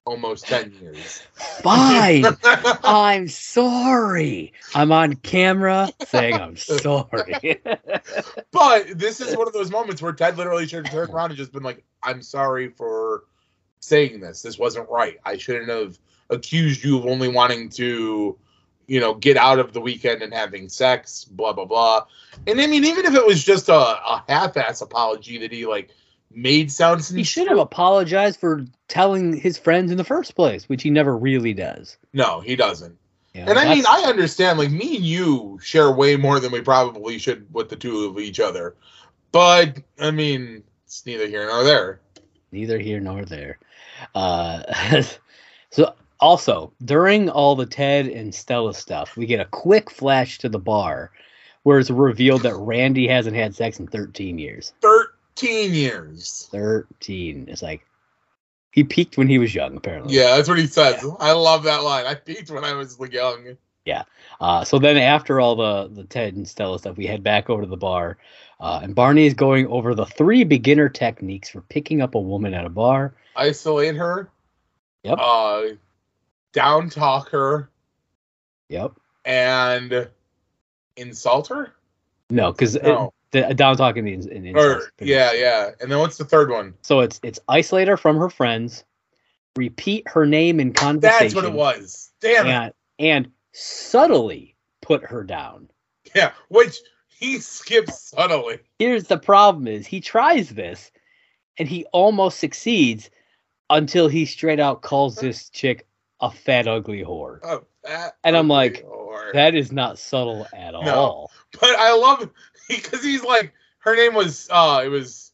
almost ten years. Fine. I'm sorry. I'm on camera saying I'm sorry. But this is one of those moments where Ted literally should have turned around and just been like, I'm sorry for saying this. This wasn't right. I shouldn't have accused you of only wanting to, you know, get out of the weekend and having sex, blah, blah, blah. And I mean, even if it was just a, a half ass apology that he like made sound he should have apologized for telling his friends in the first place, which he never really does. No, he doesn't. Know, And I mean, I understand, like, me and you share way more than we probably should with the two of each other. But, I mean, it's neither here nor there. neither here nor there. Uh, so also during all the Ted and Stella stuff, we get a quick flash to the bar where it's revealed that Randy hasn't had sex in 13 years. 13 years. 13. It's like he peaked when he was young, apparently. Yeah, that's what he says. I love that line. I peaked when I was young. Yeah. Uh, so then after all the the Ted and Stella stuff, we head back over to the bar, uh, and Barney is going over the three beginner techniques for picking up a woman at a bar. Isolate her. Yep. Uh, down talk her Yep. and insult her. No, because No. The uh, down talking the in, in Or yeah, yeah. And then what's the third one? So it's it's isolate her from her friends, repeat her name in conversation. That's what it was. Damn it. and, and subtly put her down. Yeah, which he skips subtly. Here's the problem is he tries this and he almost succeeds until he straight out calls this chick a fat ugly whore. Oh, And I'm like, whore. That is not subtle at No. all. but I love because he's like her name was uh it was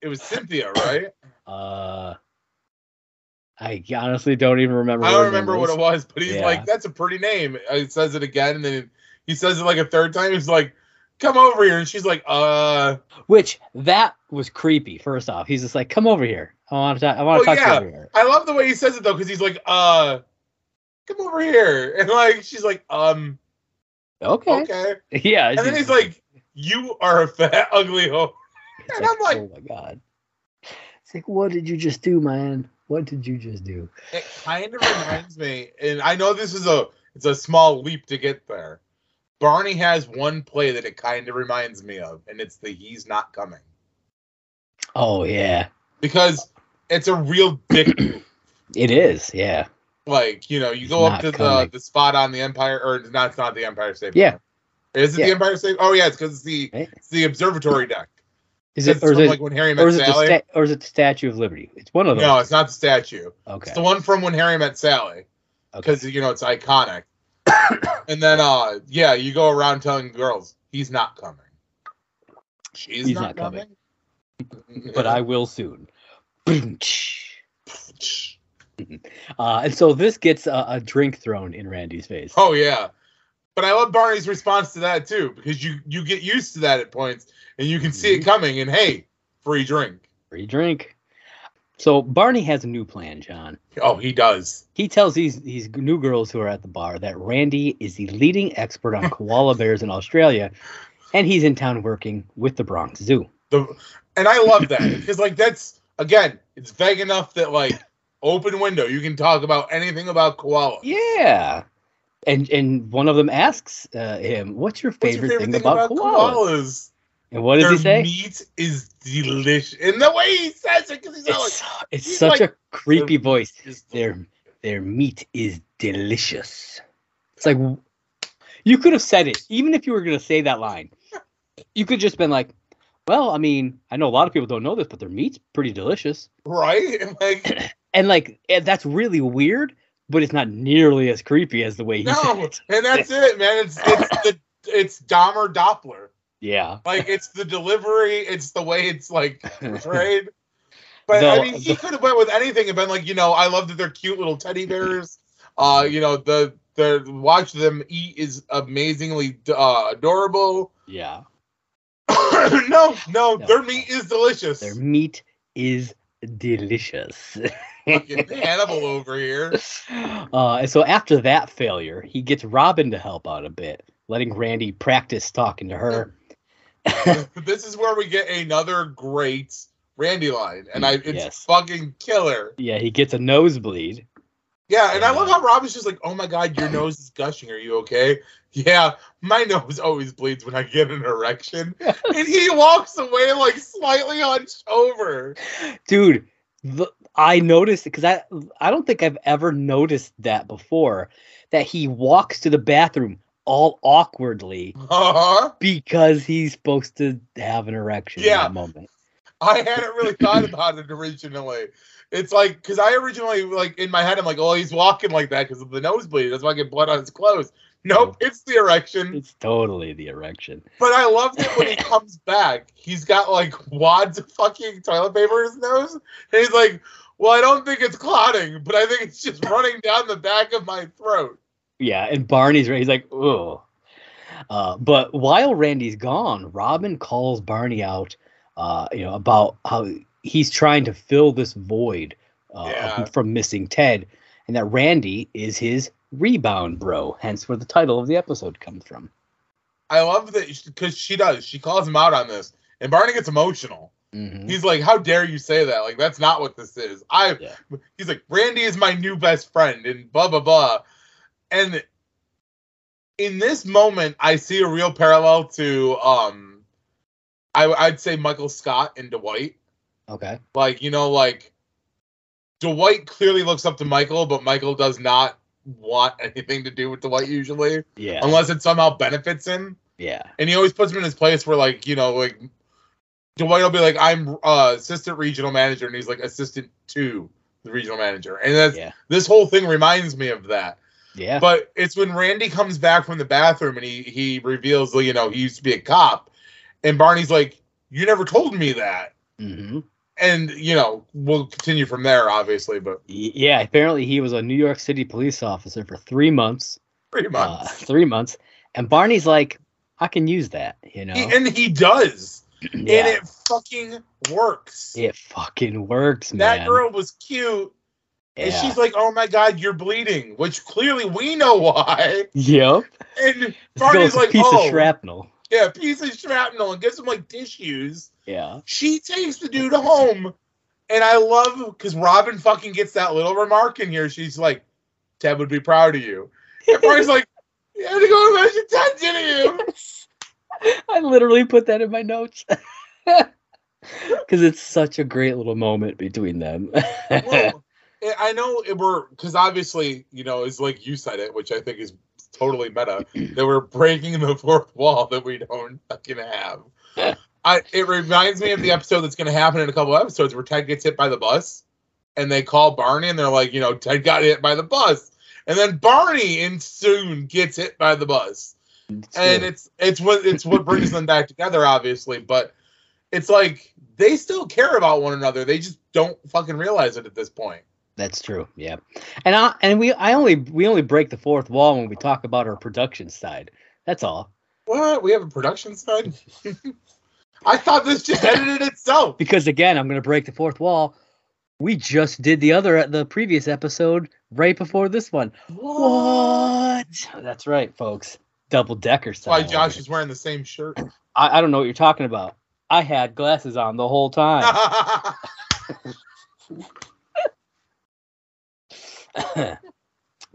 it was Cynthia, right? Uh I honestly don't even remember. I don't remember what it was, but he's Yeah. like, "That's a pretty name." Uh, He says it again, and then he says it like a third time. He's like, "Come over here," and she's like, "Uh, Which that was creepy. First off, he's just like, "Come over here. I want to talk. I want Oh, to talk yeah. to you over here." I love the way he says it though, because he's like, uh, come over here," and like she's like, "Um, Okay. okay," Yeah. and then he's like, "You are a fat, ugly hoe." it's and I'm like- "Oh my god." It's like, what did you just do, man? What did you just do? It kind of reminds me, and I know this is a it's a small leap to get there. Barney has one play that it kind of reminds me of, and it's the "He's Not Coming." Oh yeah, because it's a real dick move. it is. Yeah. Like, you know, you He's go up to the, coming. the spot on the Empire, or it's not, it's not the Empire State. Yeah. Building. Is it Yeah. the Empire State? Oh, yeah, it's because it's the, Right. it's the observatory deck. Is it or is it like when Harry or met is it the Sally? sta- or is it the Statue of Liberty? It's one of those. no, it's not the statue. okay. It's the one from when Harry met Sally, okay. because you know it's iconic. and then, uh, yeah, you go around telling girls he's not coming. She's He's not, not coming. coming. But I will soon. Uh, and so this gets a, a drink thrown in Randy's face. Oh yeah. But I love Barney's response to that too, because you you get used to that at points and you can see it mm-hmm. coming and hey, free drink. Free drink. So Barney has a new plan, John. Oh, he does. He tells these these new girls who are at the bar that Randy is the leading expert on koala bears in Australia, and he's in town working with the Bronx Zoo. The and I love that because like that's again, it's vague enough that like open window, you can talk about anything about koala. Yeah. And and one of them asks uh, him, "What's your What's favorite, your favorite thing, about, koalas? koalas? And what does Their he say? meat is delicious. And the way he says it, because he's all like, It's, it's he's such like- a creepy voice. Their their meat is delicious. It's like you could have said it, even if you were gonna say that line. You could just been like, "Well, I mean, I know a lot of people don't know this, but their meat's pretty delicious." right? And like And like and that's really weird, but it's not nearly as creepy as the way he no, and that's it, man. It's it's the it's Dahmer Doppler. Yeah. Like it's the delivery, it's the way it's like portrayed. But The- I mean, he could have went with anything and been like, you know, I love that they're cute little teddy bears. Uh, you know, the the watch them eat is amazingly uh, adorable. yeah. no, no, No. their meat is delicious. Their meat is delicious. Fucking Hannibal over here. Uh, and so after that failure, he gets Robin to help out a bit, letting Randy practice talking to her. this is where we get another great Randy line, and I it's Yes. fucking killer. yeah, he gets a nosebleed. Yeah, and I love how Robin's just like, "Oh my god, your nose is gushing. Are you okay?" Yeah, my nose always bleeds when I get an erection, and he walks away like slightly hunched over. Dude, the, I noticed because I I don't think I've ever noticed that before that he walks to the bathroom all awkwardly Uh-huh. because he's supposed to have an erection Yeah. in that moment. I hadn't really thought about it originally. It's like because I originally like in my head I'm like, oh, he's walking like that because of the nosebleed. That's why I get blood on his clothes. Nope, it's the erection. It's totally the erection. But I loved it when he comes back, he's got like wads of fucking toilet paper in his nose, and he's like, "Well, I don't think it's clotting, but I think it's just running down the back of my throat." Yeah, and Barney's right. He's like, oh. Uh, but while Randy's gone, Robin calls Barney out, uh, you know, about how he's trying to fill this void uh, Yeah. from missing Ted, and that Randy is his Rebound Bro, hence where the title of the episode comes from. I love that because she does. She calls him out on this, and Barney gets emotional. Mhm. He's like, "How dare you say that? Like that's not what this is." I. Yeah. He's like, "Randy is my new best friend," and blah blah blah. And in this moment, I see a real parallel to um, I I'd say Michael Scott and Dwight. Okay. Like you know, like Dwight clearly looks up to Michael, but Michael does not want anything to do with Dwight usually, Yeah. unless it somehow benefits him. yeah. and he always puts him in his place where like you know like Dwight will be like I'm uh, assistant regional manager and he's like assistant to the regional manager and that's Yeah. this whole thing reminds me of that Yeah. but it's when Randy comes back from the bathroom and he he reveals you know he used to be a cop and Barney's like you never told me that hmm and you know we'll continue from there obviously but Yeah. Apparently, he was a New York City police officer for three months. pretty Uh, three months. And Barney's like, I can use that, you know? He- and he does. and it fucking works it fucking works, man. that girl was cute And she's like, "Oh my God, you're bleeding," which clearly we know why. Yep. And Barney's like, piece "Oh, of shrapnel. yeah, piece of shrapnel," and gives him like tissues. Yeah. She takes the dude home, and I love because Robin fucking gets that little remark in here. She's like, "Ted would be proud of you." And Barney's like, "You had to go to mention Ted, didn't you?" I literally put that in my notes. Because it's such a great little moment between them. Well, I- I know it we're because obviously you know it's like you said it, which I think is totally meta. that we're breaking the fourth wall that we don't fucking have. I it reminds me of the episode that's going to happen in a couple episodes where Ted gets hit by the bus, and they call Barney and they're like, you know, Ted got hit by the bus, and then Barney in soon gets hit by the bus, and it's it's what it's what brings them back together, obviously, but it's like they still care about one another. They just don't fucking realize it at this point. That's true. Yeah. And I and we I only we only break the fourth wall when we talk about our production side. That's all. What? We have a production side? I thought this just edited itself. Because again, I'm gonna break the fourth wall. We just did the other the previous episode right before this one. What? That's right, folks. Double decker style. why Josh is wearing the same shirt. I, I don't know what you're talking about. I had glasses on the whole time.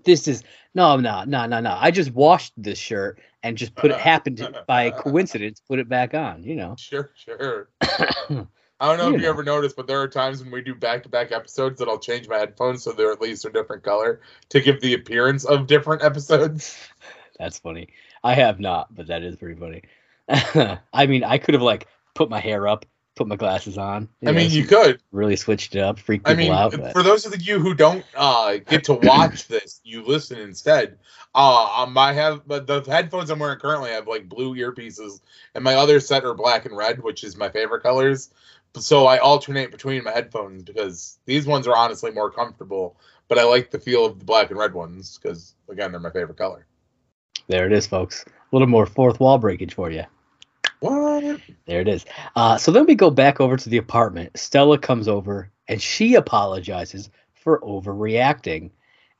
this is no, no, no, no, no. I just washed this shirt and just put it happened to- by coincidence put it back on. You know. sure, sure. I don't know You if you know. ever noticed, but there are times when we do back-to-back episodes that I'll change my headphones so they're at least a different color to give the appearance of different episodes. That's funny. I have not, but that is pretty funny. I mean, I could have like put my hair up, put my glasses on. I mean, you could. really switched it up, freak I mean, out. But for those of you who don't uh, get to watch this, you listen instead. Uh, um, I have but the headphones I'm wearing currently have like blue earpieces, and my other set are black and red, which is my favorite colors. So I alternate between my headphones because these ones are honestly more comfortable, but I like the feel of the black and red ones because again, they're my favorite color. There it is, folks. A little more fourth wall breakage for you. What? There it is. Uh, so then we go back over to the apartment. Stella comes over and she apologizes for overreacting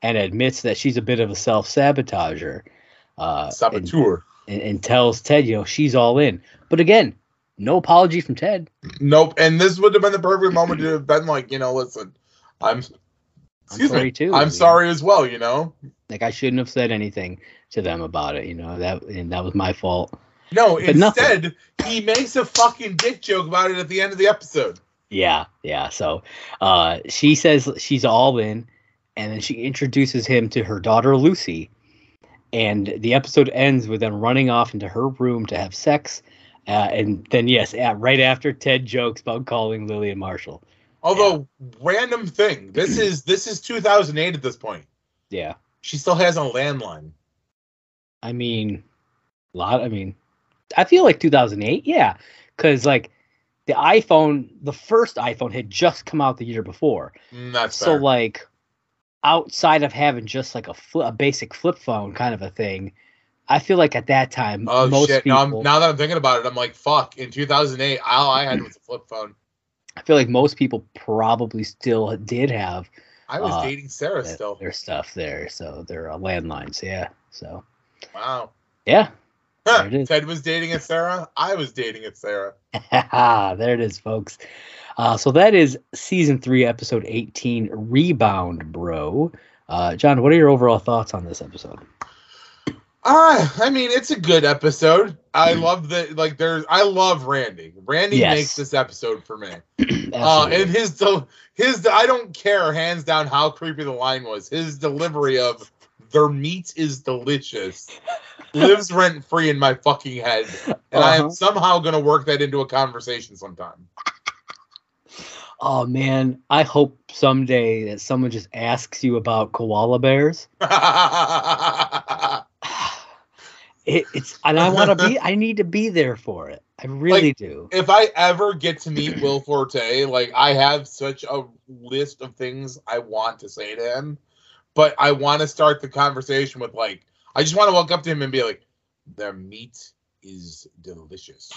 and admits that she's a bit of a self sabotager. Uh, Saboteur. and, and tells Ted, you know, she's all in. But again, no apology from Ted. Nope. And this would have been the perfect moment to have been like, you know, listen, I'm. Excuse sorry me. too, I'm you know. sorry as well. You know. Like I shouldn't have said anything to them about it. You know that, and that was my fault. No, But nothing. instead, he makes a fucking dick joke about it at the end of the episode. Yeah, yeah. So uh, she says she's all in, and then she introduces him to her daughter Lucy, and the episode ends with them running off into her room to have sex, uh, and then yes, at, right after Ted jokes about calling Lillian Marshall. Although, random thing, this is this is 2008 at this point. Yeah, She still has a landline. I mean, a lot. I mean, I feel like 2008. Yeah, because like the iPhone, the first iPhone had just come out the year before. Mm, That's so fair. like outside of having just like a fli a basic flip phone kind of a thing i feel like at that time oh most shit! people Now, I'm, now that I'm thinking about it, I'm like, fuck. In 2008, all I had was a flip phone. i feel like most people probably still did have I was Uh, dating Sarah still. Their stuff there, so they're uh, landlines. Yeah. So Wow. yeah, Huh, There it is. Ted was dating a Sarah. I was dating a Sarah. there it is, folks. Uh, so that is season three, episode eighteen, Rebound, Bro. Uh, John, what are your overall thoughts on this episode? Ah, I mean, it's a good episode. I love that. Like, there's. I love Randy. Randy Yes. makes this episode for me. Uh, and his his I don't care hands down how creepy the line was. His delivery of their meat is delicious lives rent free in my fucking head, and I am Uh-huh. somehow gonna work that into a conversation sometime. oh man, I hope someday that someone just asks you about koala bears. It, it's and I want to be. I need to be there for it. I really do. if I ever get to meet Will Forte, like I have such a list of things I want to say to him, but I want to start the conversation with like I just want to walk up to him and be like, "Their meat is delicious."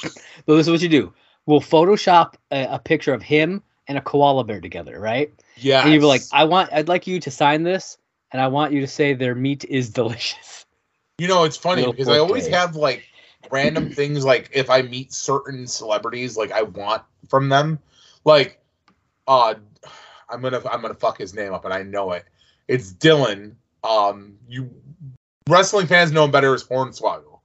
So this is what you do. We'll Photoshop a, a picture of him and a koala bear together, right? Yeah, And you'd be like, I want, I'd like you to sign this, and I want you to say their meat is delicious. you know, it's funny Will because I always Forte. have like random things like if I meet certain celebrities, like I want from them, like uh I'm gonna I'm gonna fuck his name up and I know it. It's Dylan. Um, you wrestling fans know him better as Hornswoggle.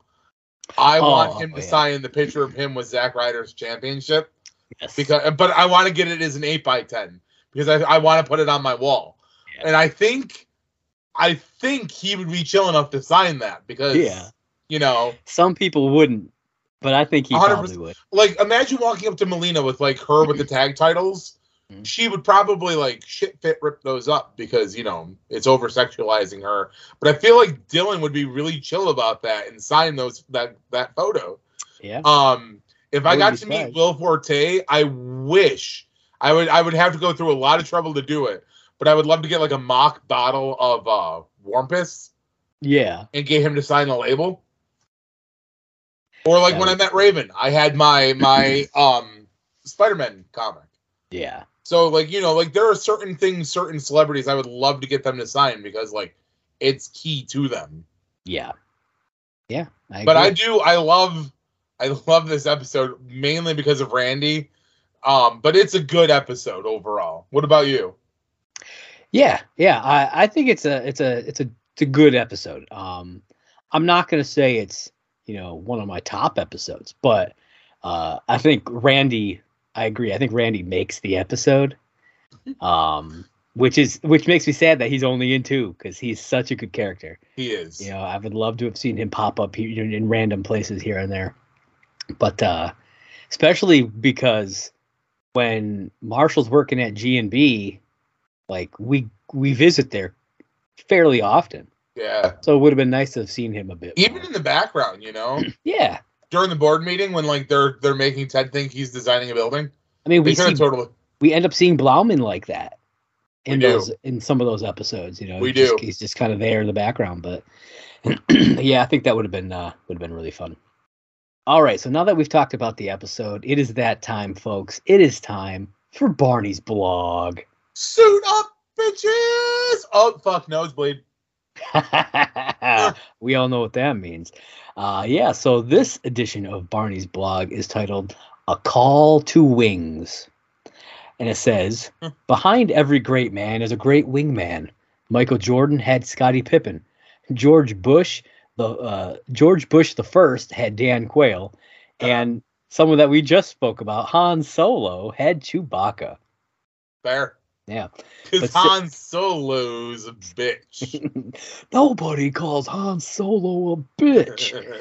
I Oh, want him to yeah. sign the picture of him with Zack Ryder's championship Yes. because, but I want to get it as an eight by ten because I I want to put it on my wall, Yeah. and I think I think he would be chill enough to sign that because Yeah. you know some people wouldn't, but I think he 100%. probably would. like imagine walking up to Melina with like her with the tag titles. Mhm. She would probably like shit fit rip those up because you know it's over sexualizing her. But I feel like Dylan would be really chill about that and sign those that that photo. Yeah. Um, if I Wouldn't got to meet. Will Forte, I wish I would I would have to go through a lot of trouble to do it. But I would love to get like a mock bottle of uh Wharmpess Yeah. and get him to sign the label. Or like That when I met Raven, I had my my um Spider-Man comic. Yeah. So like you know like there are certain things, certain celebrities I would love to get them to sign because like it's key to them. Yeah. Yeah. I But I do I love I love this episode mainly because of Randy. Um, but it's a good episode overall. What about you? Yeah, yeah. I, I think it's a it's a it's a it's a good episode. Um I'm not gonna say it's, you know, one of my top episodes, but uh I think Randy I agree. I think Randy makes the episode. Um which is which makes me sad that he's only in two because he's such a good character. He is. You know, I would love to have seen him pop up here in, random places here and there. But uh especially because when Marshall's working at G and B, like we we visit there fairly often. Yeah. So it would have been nice to have seen him a bit. Even more. in the background, you know, yeah. During the board meeting when like they're they're making Ted think he's designing a building. I mean, we see, totally we end up seeing Blauman like that in do. those in some of those episodes. You know, We He's just- do. He's just kind of there in the background, but yeah, I think that would have been uh, would have been really fun. All right, so now that we've talked about the episode, it is that time, folks. It is time for Barney's blog. suit up, bitches. Oh fuck, nosebleed. we all know what that means. Uh, yeah, so this edition of Barney's blog is titled A Call to Wings. And it says, Behind every great man is a great wingman. Michael Jordan had Scottie Pippen. George Bush, the uh, George Bush the first had Dan Quayle, and someone that we just spoke about, Han Solo, had Chewbacca. Fair. Yeah. Because Han Solo's a bitch. Nobody calls Han Solo a bitch.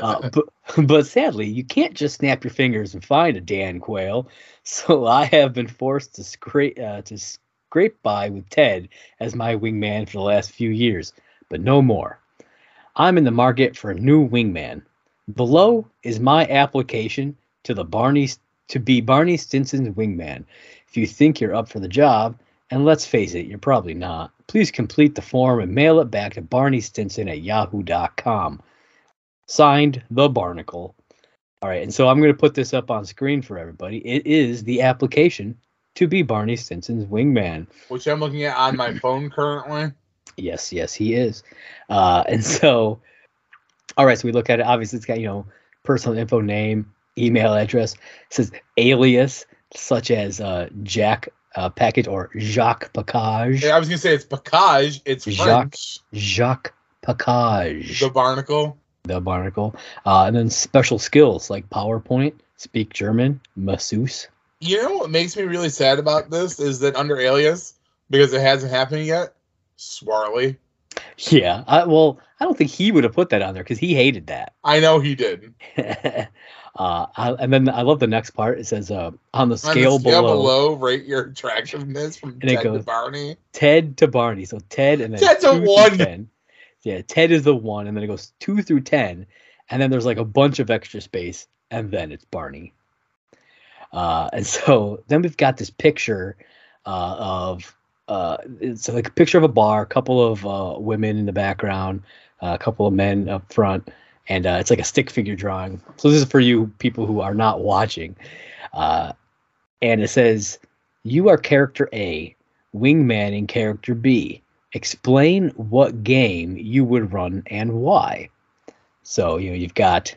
Uh, but, but sadly, you can't just snap your fingers and find a Dan Quayle. So I have been forced to scrape uh, to scrape by with Ted as my wingman for the last few years, but no more. I'm in the market for a new wingman. Below is my application to the Barney to be Barney Stinson's wingman. If you think you're up for the job, and let's face it, you're probably not, please complete the form and mail it back to Barney Stinson at yahoo.com. Signed, The Barnacle. All right, and so I'm going to put this up on screen for everybody. It is the application to be Barney Stinson's wingman. which I'm looking at on my phone currently. Yes, yes, he is. Uh, and so, all right, so we look at it. Obviously, it's got, you know, personal info, name, email address. It says alias, such as uh, Jack uh, Package or Jacques Package. Yeah, I was gonna say it's Pacage. It's Jacques. French. Jacques Package, The Barnacle. the, barnacle. barnacle. Uh, and then special skills like PowerPoint, speak German, masseuse. You know what makes me really sad about this is that under Alias, because it hasn't happened yet, Swarley. Yeah, I, well, I don't think he would have put that on there because he hated that. I know he did. uh, I, and then I love the next part. It says, uh, on the On the scale, below, rate your attractiveness from Ted to Barney. Ted to Barney. So Ted and then Ted's a one. 10. Yeah, Ted is the one, and then it goes two through ten, and then there's like a bunch of extra space, and then it's Barney. Uh, and so then we've got this picture uh, of uh, it's like a picture of a bar, a couple of uh, women in the background, uh, a couple of men up front, and uh, it's like a stick figure drawing. So this is for you people who are not watching, uh, and it says, "You are character A, wingman in character B. Explain what game you would run and why." So you know you've got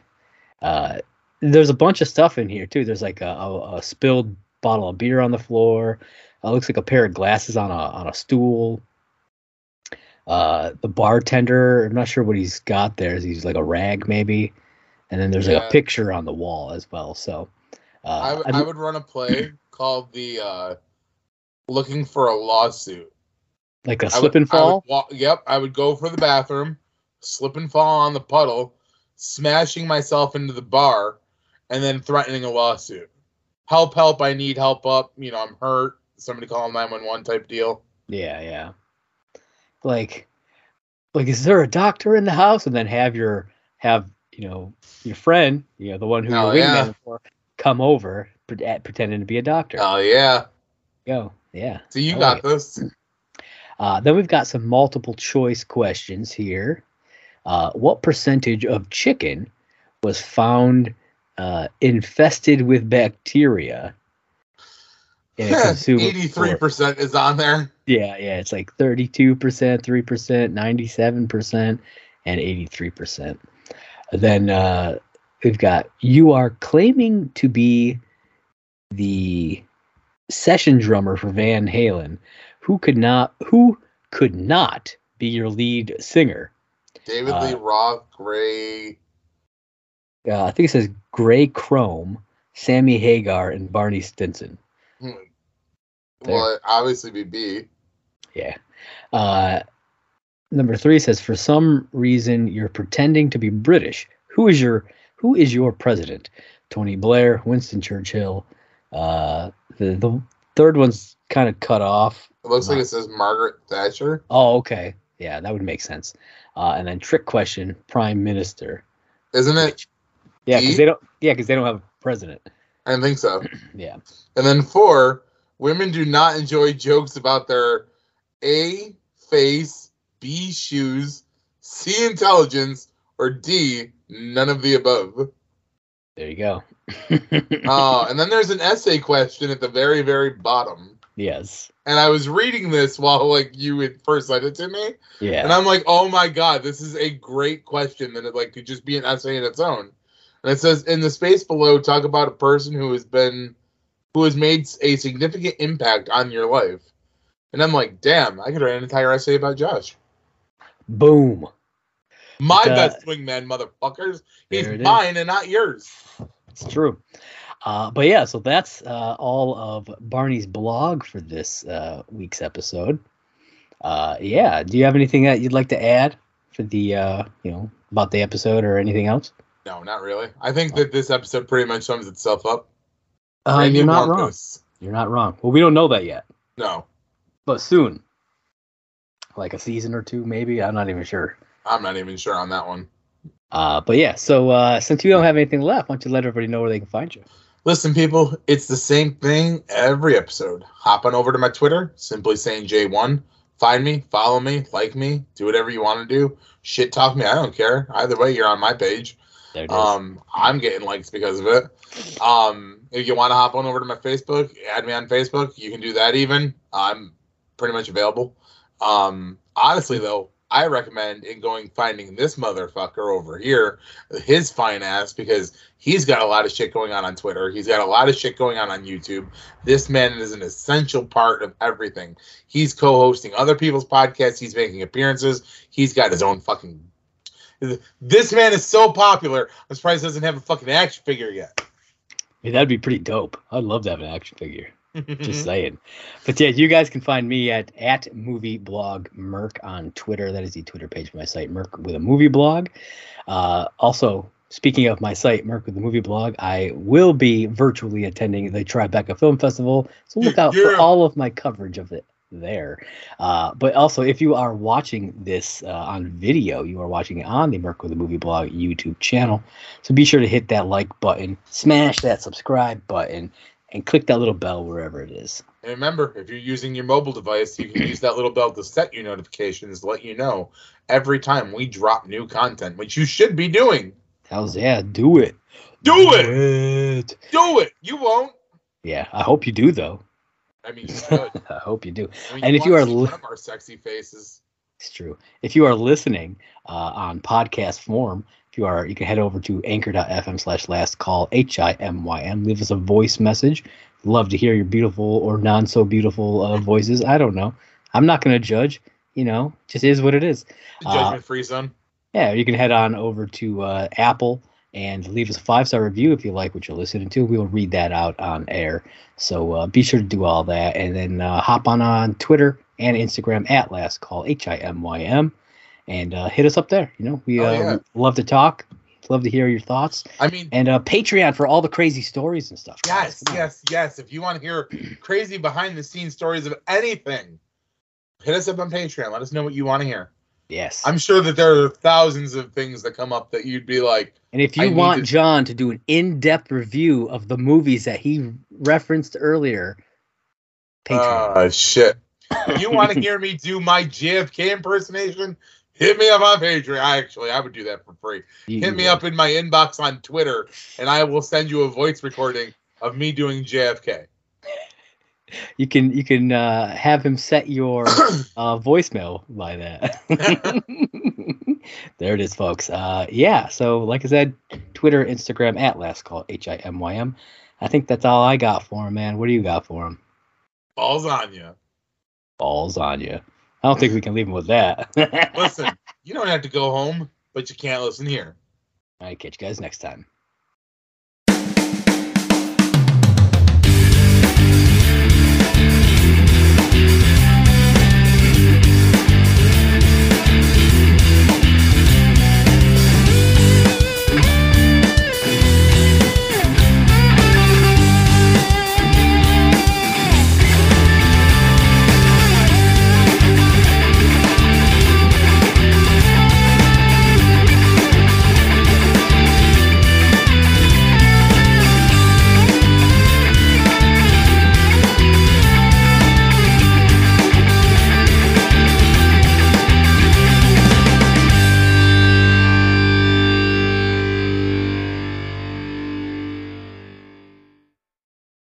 uh, there's a bunch of stuff in here too. There's like a, a, a spilled bottle of beer on the floor. It looks like a pair of glasses on a on a stool. Uh, the bartender, I'm not sure what he's got there. Is he's like a rag maybe? And then there's like a picture on the wall as well. So I, uh, w- I'd- I would run a play called the uh, "Looking for a Lawsuit." like a slip would- and fall. I would wa- yep, I would go for the bathroom, slip and fall on the puddle, smashing myself into the bar, and then threatening a lawsuit. Help! Help! I need help! Up! You know, I'm hurt. Somebody call nine one one type deal. Yeah, yeah. Like, like, is there a doctor in the house? And then have your have you know your friend, you know, the one who Oh, you're yeah. for, come over pre- pretending to be a doctor. Oh yeah. Go, yeah. So you I got like this. Uh, then we've got some multiple choice questions here. Uh, what percentage of chicken was found uh, infested with bacteria? In a consumer Eighty-three percent is on there. Yeah, yeah, it's like 32%, 3%, 97%, and 83%. Then uh, we've got you are claiming to be the session drummer for Van Halen, who could not who could not be your lead singer. David Uh, Lee Roth, Gray. Uh, I think it says Gray Chrome, Sammy Hagar, and Barney Stinson. Hmm, Well, obviously be B. Yeah. Uh, number three says, for some reason you're pretending to be British. Who is your Who is your president? Tony Blair, Winston Churchill. Uh, the the third one's kind of cut off. It looks like it says Margaret Thatcher. Oh, okay. Yeah, that would make sense. Uh, and then trick question, Prime Minister. Isn't it? Yeah, E? because they don't. Yeah, because they don't have a president. I think so. Yeah. And then four, women do not enjoy jokes about their A face, B shoes, C intelligence, or D none of the above. There you go. Oh, and then there's an essay question at the very, very bottom. yes. And I was reading this while like you had first sent it to me, Yeah. and I'm like, oh my god, this is a great question that it like could just be an essay in its own. And it says in the space below, talk about a person who has been who has made a significant impact on your life. And I'm like, damn, I could write an entire essay about Josh. Boom. My Uh, best wingman, motherfuckers. He's it is. mine and not yours. It's true. Uh, but yeah, so that's uh, all of Barney's blog for this uh, week's episode. Uh, yeah, do you have anything that you'd like to add for the uh, you know about the episode or anything else? No, not really. I think that this episode pretty much sums itself up. Uh, you're not wrong. You're not wrong. Well, we don't know that yet, No, but soon, like a season or two, maybe. I'm not even sure. I'm not even sure on that one. Uh, but yeah, so uh, since you don't have anything left, why don't you let everybody know where they can find you? Listen, people, it's the same thing every episode. Hop on over to my Twitter, simply sane J1. Find me, follow me, like me, do whatever you want to do. Shit talk me, I don't care. Either way, you're on my page. Um, I'm getting likes because of it. Um, if you want to hop on over to my Facebook, add me on Facebook. You can do that. Even I'm pretty much available. Um, honestly though, I recommend in going finding this motherfucker over here, his fine ass, because he's got a lot of shit going on on Twitter. He's got a lot of shit going on on YouTube. This man is an essential part of everything. He's co-hosting other people's podcasts. He's making appearances. He's got his own fucking. This man is so popular. I'm surprised he doesn't have a fucking action figure yet. Yeah, that'd be pretty dope. I'd love to have an action figure. Just saying. But yeah, you guys can find me at at movie blog Merc on Twitter. That is the Twitter page of my site, Merc with a movie blog. Uh, also, speaking of my site, Merc with a movie blog, I will be virtually attending the Tribeca Film Festival. So look out for all of my coverage of it there. Uh, but also, if you are watching this uh, on video, you are watching it on the Merc with a movie blog YouTube channel. So be sure to hit that like button, smash that subscribe button, and click that little bell wherever it is. And remember, if you're using your mobile device, you can use that little bell to set your notifications to let you know every time we drop new content, which you should be doing. How's yeah? Do it. Do it! it. Do it! You won't. Yeah, I hope you do though. I mean, you should. I hope you do. I mean, And if you are li- one of our sexy faces, It's true. If you are listening uh, on podcast form, if you are, you can head over to anchor.fm slash last call H I M Y M. Leave us a voice message. Love to hear your beautiful or non so beautiful uh, voices. I don't know. I'm not going to judge. You know, just is what it is. Uh, judgment free zone. Yeah, you can head on over to uh, Apple and leave us a five star review if you like what you're listening to. We will read that out on air. So uh, be sure to do all that, and then uh, hop on on Twitter and Instagram at Last Call H I M Y M, and uh, hit us up there. You know, we Oh, uh, yeah. love to talk, love to hear your thoughts, I mean, and uh, Patreon for all the crazy stories and stuff. yes, yes, yes. If you want to hear crazy behind the scenes stories of anything, hit us up on Patreon. Let us know what you want to hear. Yes. I'm sure that there are thousands of things that come up that you'd be like, and if you want to- John to do an in depth review of the movies that he referenced earlier, Patreon. uh, shit. You want to hear me do my JFK impersonation? Hit me up on Patreon. I actually, I would do that for free. You- Hit me up in my inbox on Twitter, and I will send you a voice recording of me doing JFK. You can you can uh, have him set your uh, voicemail by that. there it is, folks. Uh, yeah. So, like I said, Twitter, Instagram at last call H I M Y M. I think that's all I got for him, man. What do you got for him? Balls on you. Balls on you. I don't think we can leave him with that. Listen, you don't have to go home, but you can't listen here. All right, catch you guys next time.